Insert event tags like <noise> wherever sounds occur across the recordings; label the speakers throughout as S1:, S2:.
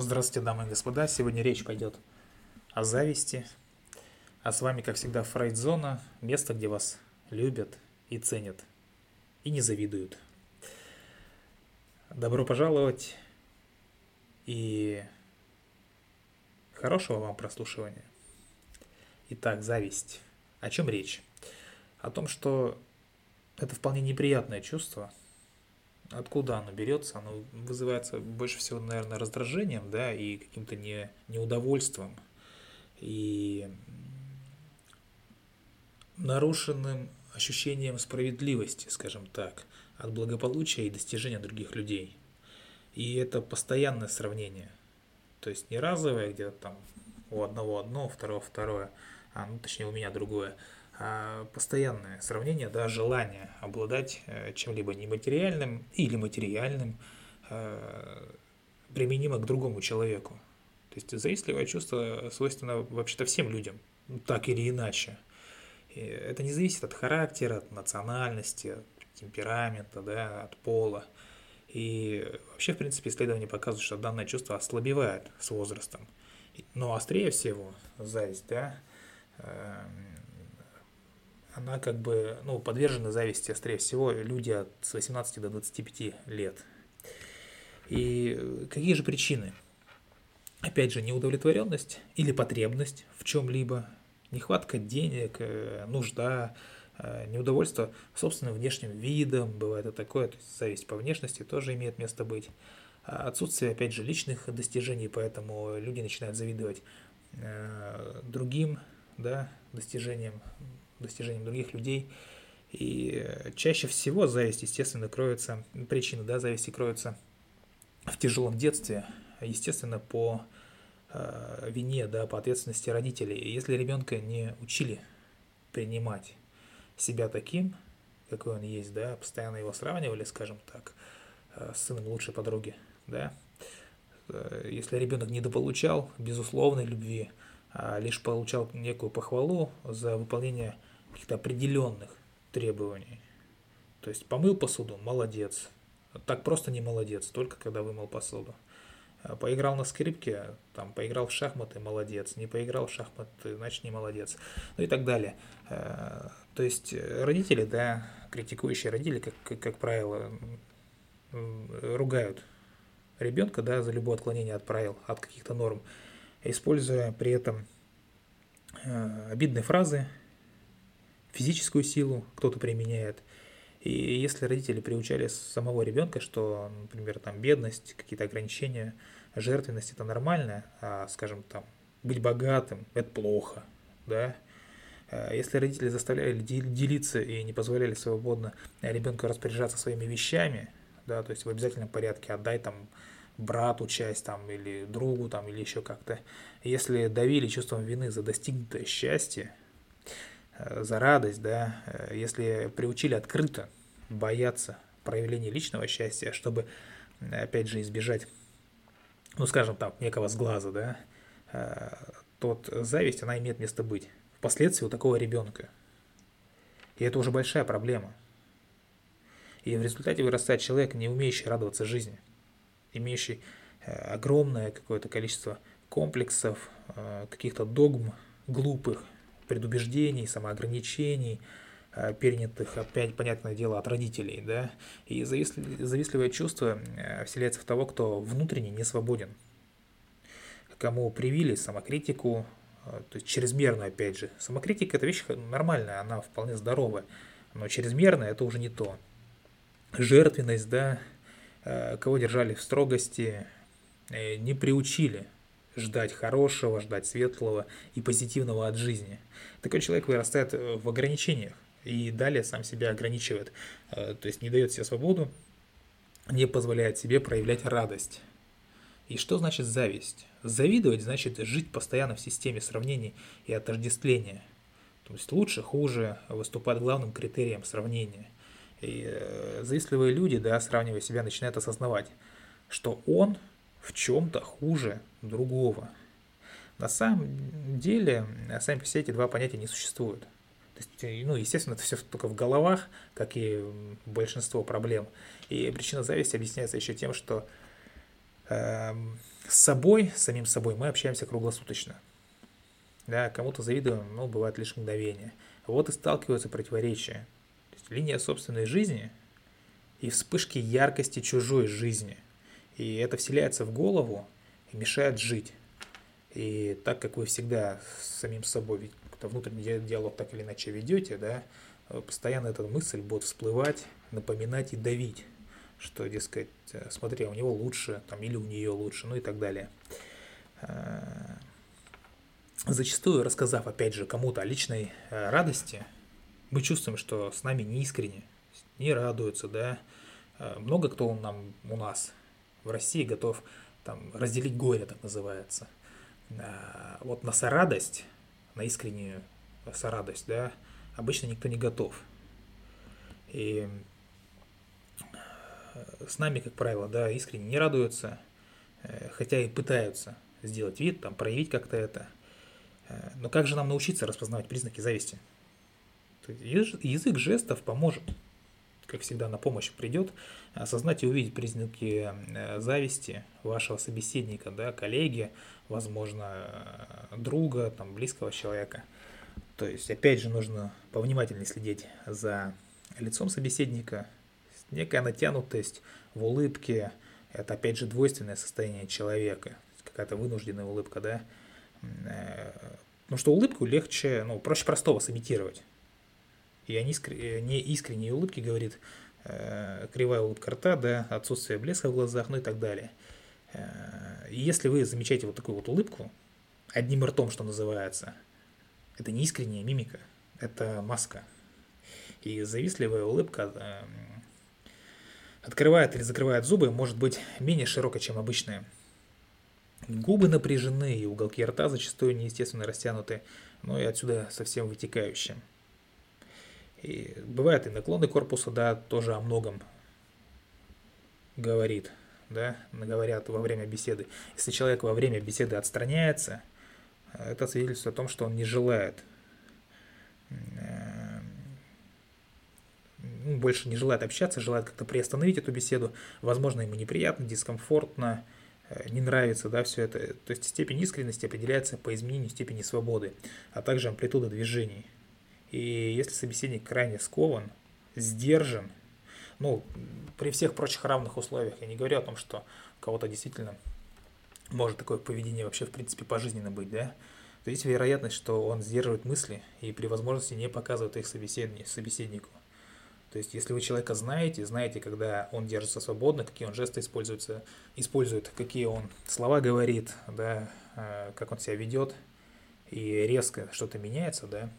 S1: Здравствуйте, дамы и господа. Сегодня речь пойдет о зависти. А с вами, как всегда, Фрейдзона, место, где вас любят и ценят, и не завидуют. Добро пожаловать и хорошего вам прослушивания. Итак, зависть. О чем речь? О том, что это вполне неприятное чувство – откуда оно берется? Оно вызывается больше всего, наверное, раздражением, да, и каким-то не, неудовольствием, и нарушенным ощущением справедливости, скажем так, от благополучия и достижения других людей. И это постоянное сравнение. То есть не разовое, где там у одного одно, у второго второе, а, ну, точнее у меня другое – постоянное сравнение, да, желание обладать э, чем-либо нематериальным или материальным, э, применимо к другому человеку. То есть завистливое чувство свойственно вообще-то всем людям, так или иначе. И это не зависит от характера, от национальности, от темперамента, да, от пола. И вообще, в принципе, исследования показывают, что данное чувство ослабевает с возрастом. Но острее всего зависть, да, эм, она как бы ну, подвержена зависти, острее всего, люди от с 18 до 25 лет. И какие же причины? Опять же, неудовлетворенность или потребность в чем-либо, нехватка денег, э, нужда, э, неудовольство собственным внешним видом, бывает и такое, то есть зависть по внешности тоже имеет место быть. А отсутствие, опять же, личных достижений, поэтому люди начинают завидовать э, другим да, достижениям, достижениям других людей. И чаще всего зависть, естественно, кроется, причина да, зависти кроется в тяжелом детстве, естественно, по э, вине, да, по ответственности родителей. И если ребенка не учили принимать себя таким, какой он есть, да, постоянно его сравнивали, скажем так, э, с сыном лучшей подруги, да, э, если ребенок недополучал безусловной любви, а лишь получал некую похвалу за выполнение каких-то определенных требований. То есть помыл посуду – молодец. Так просто не молодец, только когда вымыл посуду. А поиграл на скрипке, там, поиграл в шахматы – молодец. Не поиграл в шахматы, значит не молодец. Ну и так далее. А, то есть родители, да, критикующие родители, как, как, как правило, ругают ребенка, да, за любое отклонение от правил, от каких-то норм, используя при этом а, обидные фразы, физическую силу кто-то применяет. И если родители приучали самого ребенка, что, например, там бедность, какие-то ограничения, жертвенность это нормально, а, скажем, там, быть богатым это плохо, да, а если родители заставляли делиться и не позволяли свободно ребенку распоряжаться своими вещами, да, то есть в обязательном порядке отдай там брату часть там или другу там или еще как-то, если давили чувством вины за достигнутое счастье, за радость, да, э, если приучили открыто бояться проявления личного счастья, чтобы, опять же, избежать, ну, скажем так, некого сглаза, да, э, тот зависть, она имеет место быть. Впоследствии у такого ребенка. И это уже большая проблема. И в результате вырастает человек, не умеющий радоваться жизни, имеющий огромное какое-то количество комплексов, каких-то догм глупых, предубеждений, самоограничений, э, перенятых, опять, понятное дело, от родителей, да, и завистливое чувство э, вселяется в того, кто внутренне не свободен, кому привили самокритику, э, то есть чрезмерную, опять же. Самокритика – это вещь нормальная, она вполне здоровая, но чрезмерная – это уже не то. Жертвенность, да, кого держали в строгости, не приучили – ждать хорошего, ждать светлого и позитивного от жизни. Такой человек вырастает э, в ограничениях и далее сам себя ограничивает, э, то есть не дает себе свободу, не позволяет себе проявлять радость. И что значит зависть? Завидовать значит жить постоянно в системе сравнений и отождествления. То есть лучше, хуже выступать главным критерием сравнения. И э, завистливые люди, да, сравнивая себя, начинают осознавать, что он в чем-то хуже другого. На самом деле, сами по себе эти два понятия не существуют. То есть, э, ну, естественно, это все только в головах, как и большинство проблем. И причина зависти объясняется еще тем, что э, с собой, с самим собой мы общаемся круглосуточно. Да, кому-то завидуем, но бывает лишь мгновение. Вот и сталкиваются противоречия. То есть линия собственной жизни и вспышки яркости чужой жизни. И это вселяется в голову и мешает жить. И так как вы всегда с самим собой внутренний диалог так или иначе ведете, да, постоянно эта мысль будет всплывать, напоминать и давить, что, дескать, смотри, а у него лучше, там, или у нее лучше, ну и так далее. А, зачастую, рассказав, опять же, кому-то о личной э, радости, мы чувствуем, что с нами не искренне, не радуются, да. Э, много кто нам, у нас в России готов там, разделить горе, так называется. А, вот на сорадость, на искреннюю сорадость, да, обычно никто не готов. И э, с нами, как правило, да, искренне не радуются, хотя и пытаются сделать вид, там, проявить как-то это – Э, но как же нам научиться распознавать признаки зависти? Язык жестов поможет, как всегда, на помощь придет, осознать и увидеть признаки э, зависти вашего собеседника, да, коллеги, возможно, друга, там, близкого человека. То есть, опять же, нужно повнимательнее следить за лицом собеседника, некая натянутость в улыбке, это, опять же, двойственное состояние человека, какая-то вынужденная улыбка, да, Э, потому что улыбку легче, ну, проще простого сымитировать. И о э, не искренней улыбке говорит э, кривая улыбка рта, да, отсутствие блеска в глазах, ну и так далее. И если вы замечаете вот такую вот улыбку, одним ртом, что называется, это не искренняя мимика, это маска. И завистливая улыбка открывает или закрывает зубы, может быть менее широкой, чем обычная. Губы напряжены, и уголки рта зачастую неестественно растянуты, но и отсюда совсем вытекающие. И бывают и наклоны корпуса, да, тоже о многом говорит, да, говорят во время беседы. Если человек во время беседы отстраняется, это свидетельствует о том, что он не желает э, ну, больше не желает общаться, желает как-то приостановить эту беседу. Возможно, ему неприятно, дискомфортно, Э, не нравится, да, все это. То есть степень искренности определяется по изменению степени свободы, а также амплитуда движений. И если собеседник крайне скован, сдержан, ну, при всех прочих равных условиях, я не говорю о том, что у кого-то действительно может такое поведение вообще, в принципе, пожизненно быть, да, то есть вероятность, что он сдерживает мысли и при возможности не показывает их собеседнику. То есть, если вы человека знаете, знаете, когда он держится свободно, какие он жесты используются, использует, какие он слова говорит, да, э, как он себя ведет, и резко что-то меняется, да,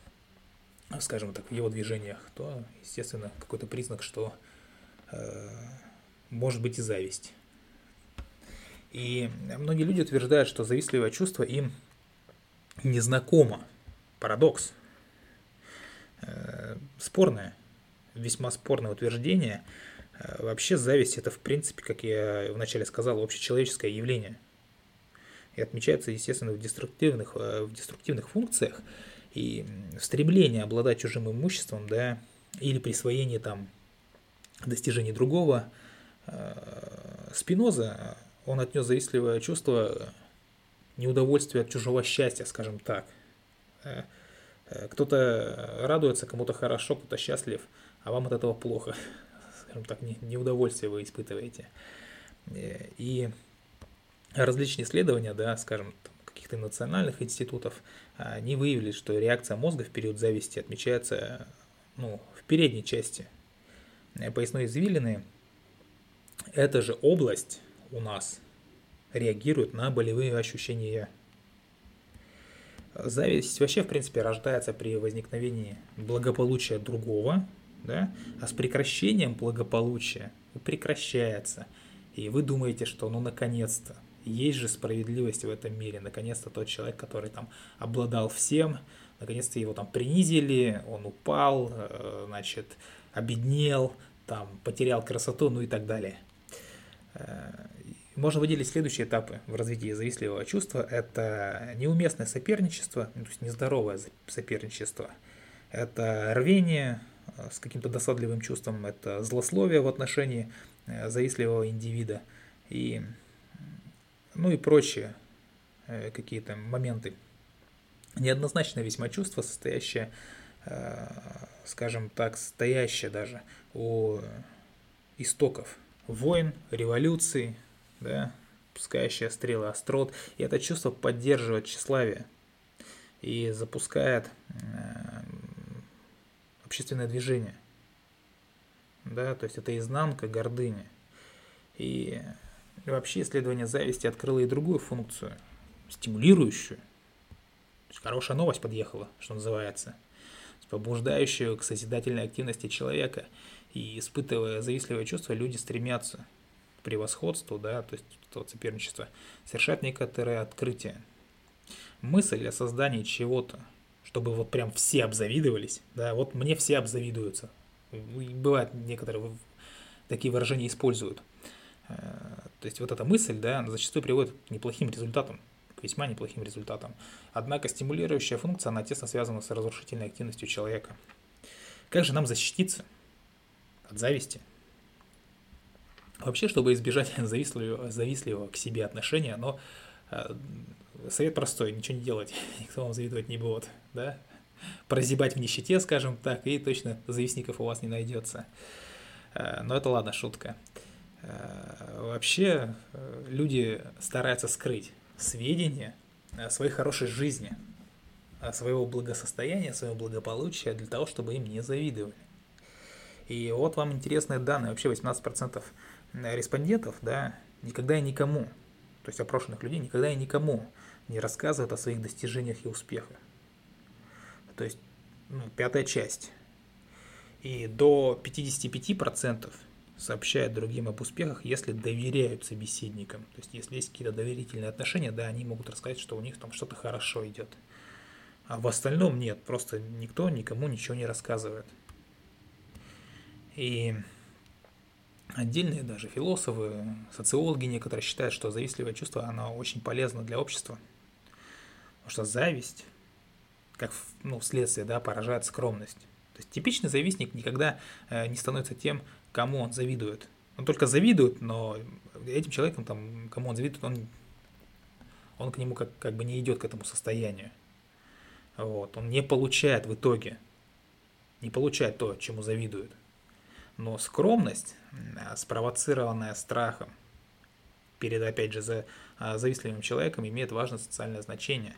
S1: скажем так, в его движениях, то, естественно, какой-то признак, что э, может быть и зависть. И многие люди утверждают, что завистливое чувство им незнакомо. Парадокс. Э, спорное весьма спорное утверждение. Э, вообще зависть это, в принципе, как я вначале сказал, общечеловеческое явление. И отмечается, естественно, в деструктивных, э, в деструктивных функциях и стремление обладать чужим имуществом, да, или присвоение там достижений другого. Э, Спиноза, он отнес завистливое чувство неудовольствия от чужого счастья, скажем так. Кто-то радуется, кому-то хорошо, кто-то счастлив – а вам от этого плохо, <laughs> скажем так, неудовольствие вы испытываете. Э, и различные исследования, да, скажем, каких-то национальных институтов, они выявили, что реакция мозга в период зависти отмечается ну, в передней части э, поясной извилины. Эта же область у нас реагирует на болевые ощущения. Зависть вообще, в принципе, рождается при возникновении благополучия другого, да, а с прекращением благополучия прекращается. И вы думаете, что ну наконец-то, есть же справедливость в этом мире, наконец-то тот человек, который там обладал всем, наконец-то его там принизили, он упал, э, значит, обеднел, там, потерял красоту, ну и так далее. Э, можно выделить следующие этапы в развитии завистливого чувства. Это неуместное соперничество, ну, то есть нездоровое соперничество. Это рвение, Э, с каким-то досадливым чувством, это злословие в отношении завистливого индивида. И ну и прочие э, какие-то моменты. Неоднозначное весьма чувство, состоящее, э, скажем так, стоящее даже у истоков войн, революций, да, пускающая стрелы острот. И это чувство поддерживает тщеславие и запускает общественное движение. Да, то есть это изнанка гордыни. И вообще исследование зависти открыло и другую функцию, стимулирующую. То есть хорошая новость подъехала, что называется, побуждающую к созидательной активности человека. И испытывая завистливое чувство, люди стремятся к превосходству, да, то есть то соперничество, совершать некоторые открытия. Мысль о создании чего-то, чтобы вот прям все обзавидовались, да, вот мне все обзавидуются. Бывает некоторые такие выражения используют. То есть вот эта мысль, да, она зачастую приводит к неплохим результатам, к весьма неплохим результатам. Однако стимулирующая функция, она тесно связана с разрушительной активностью человека. Как же нам защититься от зависти? Вообще, чтобы избежать <laughs> завистливого, завистливого к себе отношения, но э, совет простой, ничего не делать, <laughs> никто вам завидовать не будет, да? Прозябать в нищете, скажем так, и точно завистников у вас не найдется. Э, но это ладно, шутка. Э, вообще э, люди стараются скрыть сведения о своей хорошей жизни, о своего благосостояния, о своего благополучия для того, чтобы им не завидовали. И вот вам интересные данные. Вообще 18% респондентов да, никогда и никому, то есть опрошенных людей, никогда и никому не рассказывают о своих достижениях и успехах. То есть ну, пятая часть. И до 55% сообщают другим об успехах, если доверяют собеседникам. То есть, если есть какие-то доверительные отношения, да, они могут рассказать, что у них там что-то хорошо идет. А в остальном нет, просто никто никому ничего не рассказывает. И отдельные даже философы, социологи некоторые считают, что завистливое чувство, оно очень полезно для общества. Потому что зависть, как ну, следствие, да, поражает скромность. То есть типичный завистник никогда э, не становится тем, кому он завидует. Он только завидует, но этим человеком, там, кому он завидует, он, он к нему как, как бы не идет к этому состоянию. Вот. Он не получает в итоге, не получает то, чему завидует. Но скромность, спровоцированная страхом перед, опять же, за, а, завистливым человеком, имеет важное социальное значение.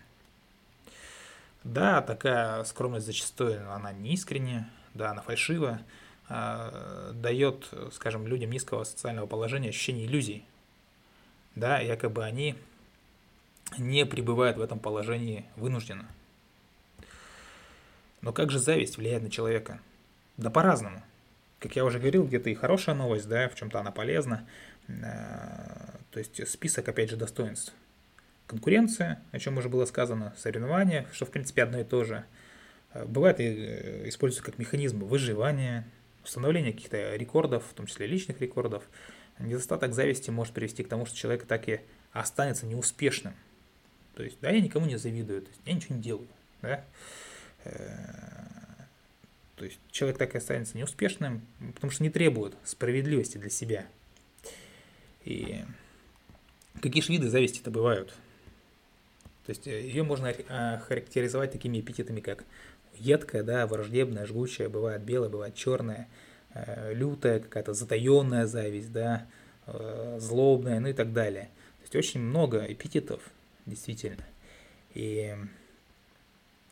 S1: Да, такая скромность зачастую, она не искренняя, да, она фальшивая, а, дает, скажем, людям низкого социального положения ощущение иллюзий. Да, якобы они не пребывают в этом положении вынужденно. Но как же зависть влияет на человека? Да по-разному. Как я уже говорил, где-то и хорошая новость, да, в чем-то она полезна. А, то есть список, опять же, достоинств. Конкуренция, о чем уже было сказано, соревнования, что, в принципе, одно и то же. А, бывает и э, используется как механизм выживания, установление каких-то рекордов, в том числе личных рекордов, недостаток зависти может привести к тому, что человек так и останется неуспешным. То есть, да, я никому не завидую, то есть я ничего не делаю, да. Э, то есть человек так и останется неуспешным, потому что не требует справедливости для себя. И какие же виды зависти-то бывают? То есть э, ее можно характеризовать такими эпитетами, как едкая, да, враждебная, жгучая, бывает белая, бывает черная, э, лютая, какая-то затаенная зависть, да, э, злобная, ну и так далее. То есть очень много эпитетов, действительно. И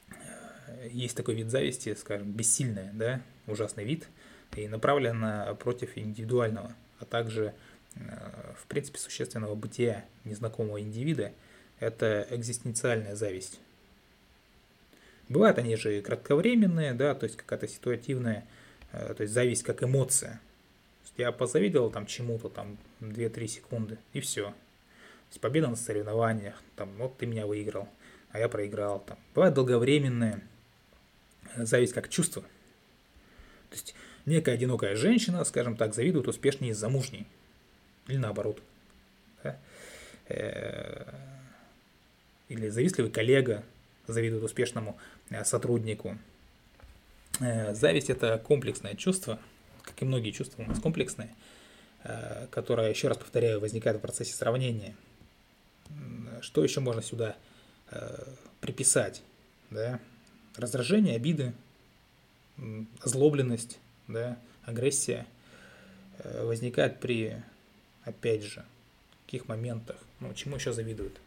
S1: э, есть такой вид зависти, скажем, бессильная, да, ужасный вид, и направлена против индивидуального, а также, в принципе, существенного бытия незнакомого индивида, это экзистенциальная зависть. Бывают они же кратковременные, да, то есть какая-то ситуативная, э, то есть зависть как эмоция. Я позавидовал там чему-то там 2-3 секунды и все. То есть победа на соревнованиях, там, вот ты меня выиграл, а я проиграл. Там. Бывает долговременная э, зависть как чувство. То есть некая одинокая женщина, скажем так, завидует успешнее замужней. Или наоборот. Да? Или завистливый коллега завидует успешному Э, сотруднику. Э, зависть – это комплексное чувство, как и многие чувства у нас комплексные, э, которое, еще раз повторяю, возникает в процессе сравнения. что еще можно сюда приписать? Да? Раздражение, обиды, озлобленность, да, агрессия возникает при, опять же, каких моментах, ну, чему еще завидуют?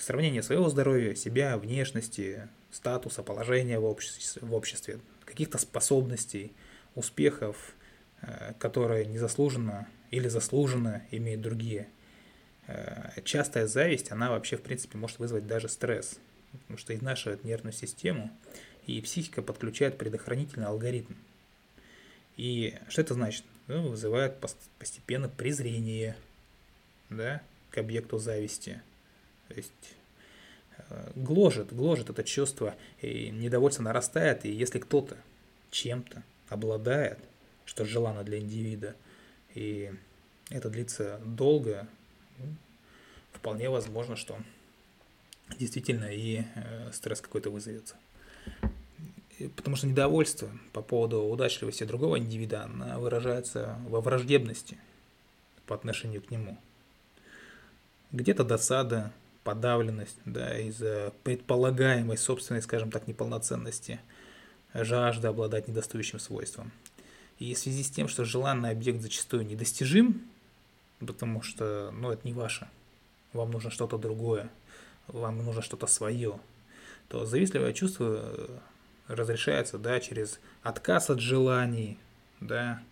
S1: Сравнение своего здоровья, себя, внешности, статуса, положения в обществе, в обществе каких-то способностей, успехов, э, которые незаслуженно или заслуженно имеют другие. Э, частая зависть, она вообще, в принципе, может вызвать даже стресс, потому что изнашивает нервную систему, и психика подключает предохранительный алгоритм. И что это значит? Ну, вызывает постепенно презрение да, к объекту зависти. То есть э, гложет, гложет это чувство, и недовольство нарастает, и если кто-то чем-то обладает, что желано для индивида, и это длится долго, ну, вполне возможно, что действительно и э, стресс какой-то вызовется. Потому что недовольство по поводу удачливости другого индивида выражается во враждебности по отношению к нему. Где-то досада, подавленность да, из-за предполагаемой собственной, скажем так, неполноценности, жажда обладать недостающим свойством. И в связи с тем, что желанный объект зачастую недостижим, потому что ну, это не ваше, вам нужно что-то другое, вам нужно что-то свое, то завистливое чувство э, разрешается да, через отказ от желаний да,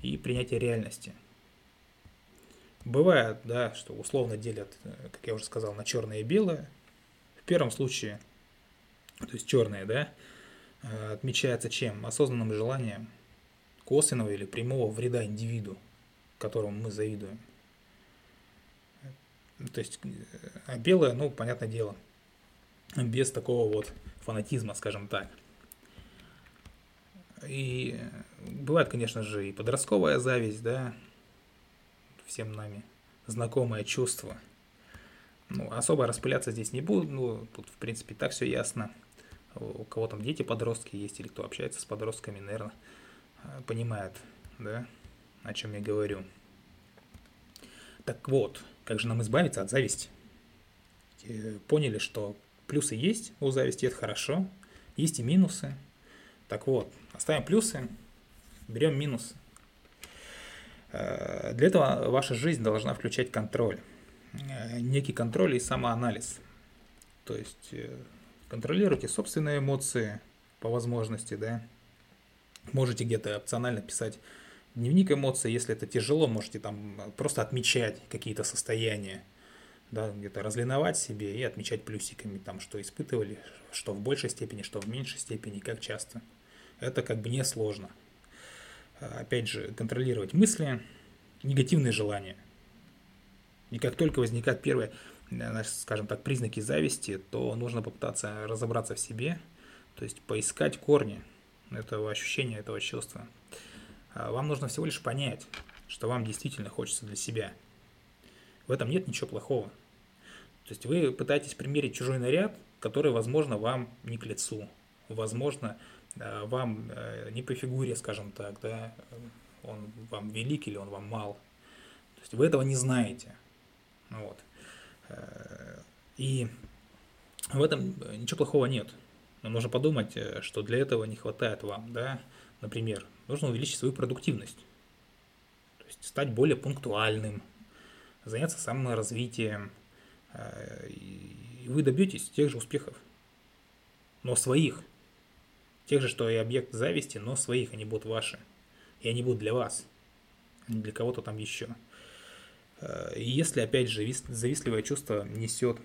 S1: и принятие реальности. Бывает, да, что условно делят, э, как я уже сказал, на черное и белое. В первом случае, то есть черное, да, э, отмечается чем? Осознанным желанием – косвенного или прямого вреда индивиду, которому мы завидуем. То есть, а белое, ну, понятное дело, без такого вот фанатизма, скажем так. И бывает, конечно же, и подростковая зависть, да, всем нами знакомое чувство. Ну, особо распыляться здесь не буду, ну, тут, в принципе, так все ясно. У кого там дети, подростки есть, или кто общается с подростками, наверное, понимает, да, о чем я говорю. Так вот, как же нам избавиться от зависти? Поняли, что плюсы есть у зависти, это хорошо, есть и минусы. Так вот, оставим плюсы, берем минусы. Э, для этого ваша жизнь должна включать контроль. Э, некий контроль и самоанализ. То есть э, контролируйте собственные эмоции по возможности, да, Можете где-то опционально писать дневник эмоций, если это тяжело, можете там просто отмечать какие-то состояния, да, где-то разлиновать себе и отмечать плюсиками, там, что испытывали, что в большей степени, что в меньшей степени, как часто. Это как бы не сложно. Опять же, контролировать мысли, негативные желания. И как только возникают первые, скажем так, признаки зависти, то нужно попытаться разобраться в себе, то есть поискать корни, этого ощущения, этого чувства. А вам нужно всего лишь понять, что вам действительно хочется для себя. В этом нет ничего плохого. То есть вы пытаетесь примерить чужой наряд, который, возможно, вам не к лицу. Возможно, э, вам э, не по фигуре, скажем так, да, он вам велик или он вам мал. То есть вы этого не знаете. Вот. Э, и в этом ничего плохого нет. Но нужно подумать, э, что для этого не хватает вам, да, например, нужно увеличить свою продуктивность, то есть стать более пунктуальным, заняться саморазвитием, э, и вы добьетесь тех же успехов, но своих, тех же, что и объект зависти, но своих, они будут ваши, и они будут для вас, а не для кого-то там еще. Э, и если, опять же, завистливое чувство несет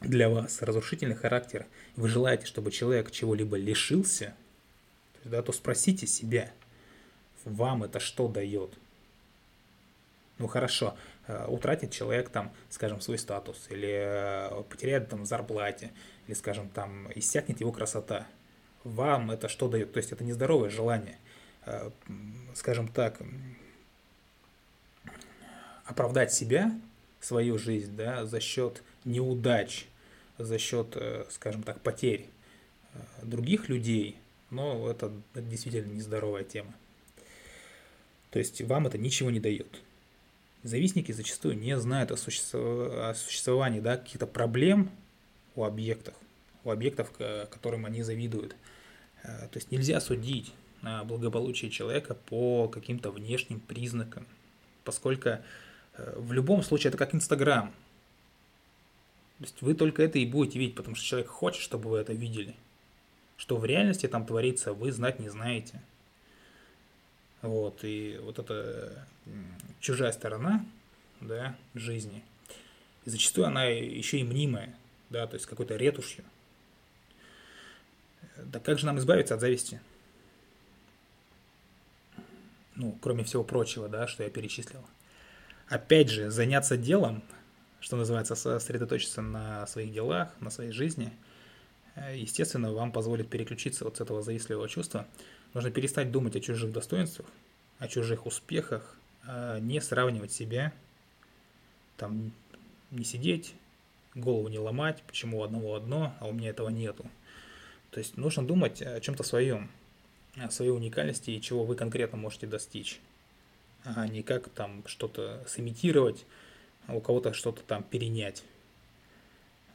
S1: для вас разрушительный характер, вы желаете, чтобы человек чего-либо лишился, да, то спросите себя, вам это что дает? Ну хорошо, э, утратит человек там, скажем, свой статус, или э, потеряет там зарплате, или, скажем, там иссякнет его красота. Вам это что дает? То есть это нездоровое желание, э, скажем так, оправдать себя, свою жизнь, да, за счет неудач, за счет, э, скажем так, потерь э, других людей, но это, действительно нездоровая тема. То есть вам это ничего не дает. Завистники зачастую не знают о, существовании да, каких-то проблем у объектов, у объектов, которым они завидуют. Э, то есть нельзя судить благополучие человека по каким-то внешним признакам, поскольку э, в любом случае это как Инстаграм. То есть вы только это и будете видеть, потому что человек хочет, чтобы вы это видели. Что в реальности там творится, вы знать не знаете. Вот, и вот эта чужая сторона, да, жизни, и зачастую она еще и мнимая, да, то есть какой-то ретушью. Да как же нам избавиться от зависти? Ну, кроме всего прочего, да, что я перечислил. Опять же, заняться делом, что называется, сосредоточиться на своих делах, на своей жизни, э, естественно, вам позволит переключиться вот с этого завистливого чувства – Нужно перестать думать о чужих достоинствах, о чужих успехах, а не сравнивать себя, там не сидеть, голову не ломать, почему у одного одно, а у меня этого нету. То есть нужно думать о чем-то своем, о своей уникальности и чего вы конкретно можете достичь, а не как там что-то сымитировать, а у кого-то что-то там перенять.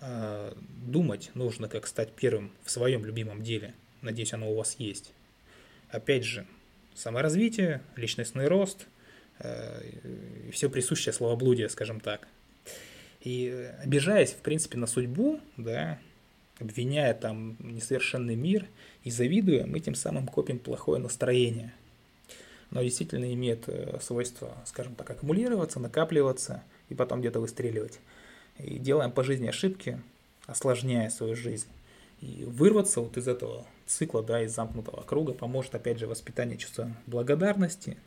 S1: А думать нужно, как стать первым в своем любимом деле. Надеюсь, оно у вас есть опять же, саморазвитие, личностный рост э, и все присущее словоблудие, скажем так. И обижаясь, в принципе, на судьбу, да, обвиняя там несовершенный мир и завидуя, мы тем самым копим плохое настроение. Но действительно имеет э, свойство, скажем так, аккумулироваться, накапливаться и потом где-то выстреливать. И делаем по жизни ошибки, осложняя свою жизнь. И вырваться вот из этого цикла, да, из замкнутого круга поможет, опять же, воспитание чувства благодарности,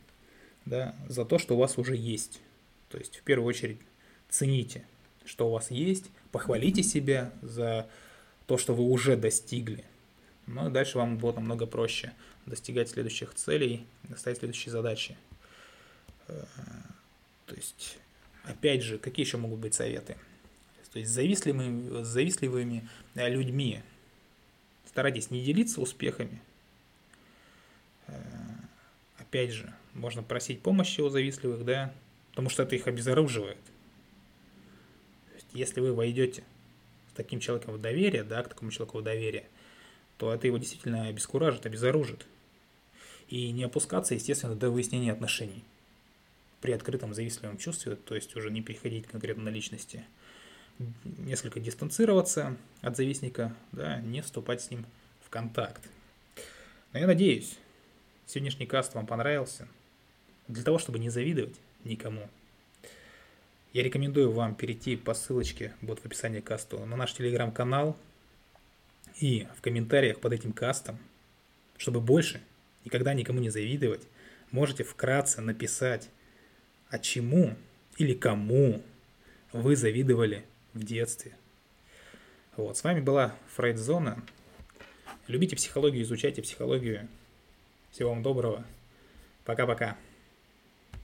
S1: да, за то, что у вас уже есть. То есть, в первую очередь, цените, что у вас есть, похвалите себя за то, что вы уже достигли. Ну и дальше вам будет намного проще достигать следующих целей, ставить следующие задачи. Э, то есть, опять же, какие еще могут быть советы? То есть, завистливыми, завистливыми людьми старайтесь не делиться успехами. Э, опять же, можно просить помощи у завистливых, да, потому что это их обезоруживает. Если вы войдете таким человеком в доверие, да, к такому человеку в доверие, то это его действительно обескуражит, обезоружит. И не опускаться, естественно, до выяснения отношений при открытом завистливом чувстве, то есть уже не переходить конкретно на личности – несколько дистанцироваться от завистника, да, не вступать с ним в контакт. Но я надеюсь, сегодняшний каст вам понравился. Для того, чтобы не завидовать никому, я рекомендую вам перейти по ссылочке вот в описании касту на наш телеграм-канал и в комментариях под этим кастом, чтобы больше никогда никому не завидовать, можете вкратце написать, а чему или кому вы завидовали в детстве. Вот, с вами была Фрейд-зона. Любите психологию, изучайте психологию. Всего вам доброго. Пока-пока.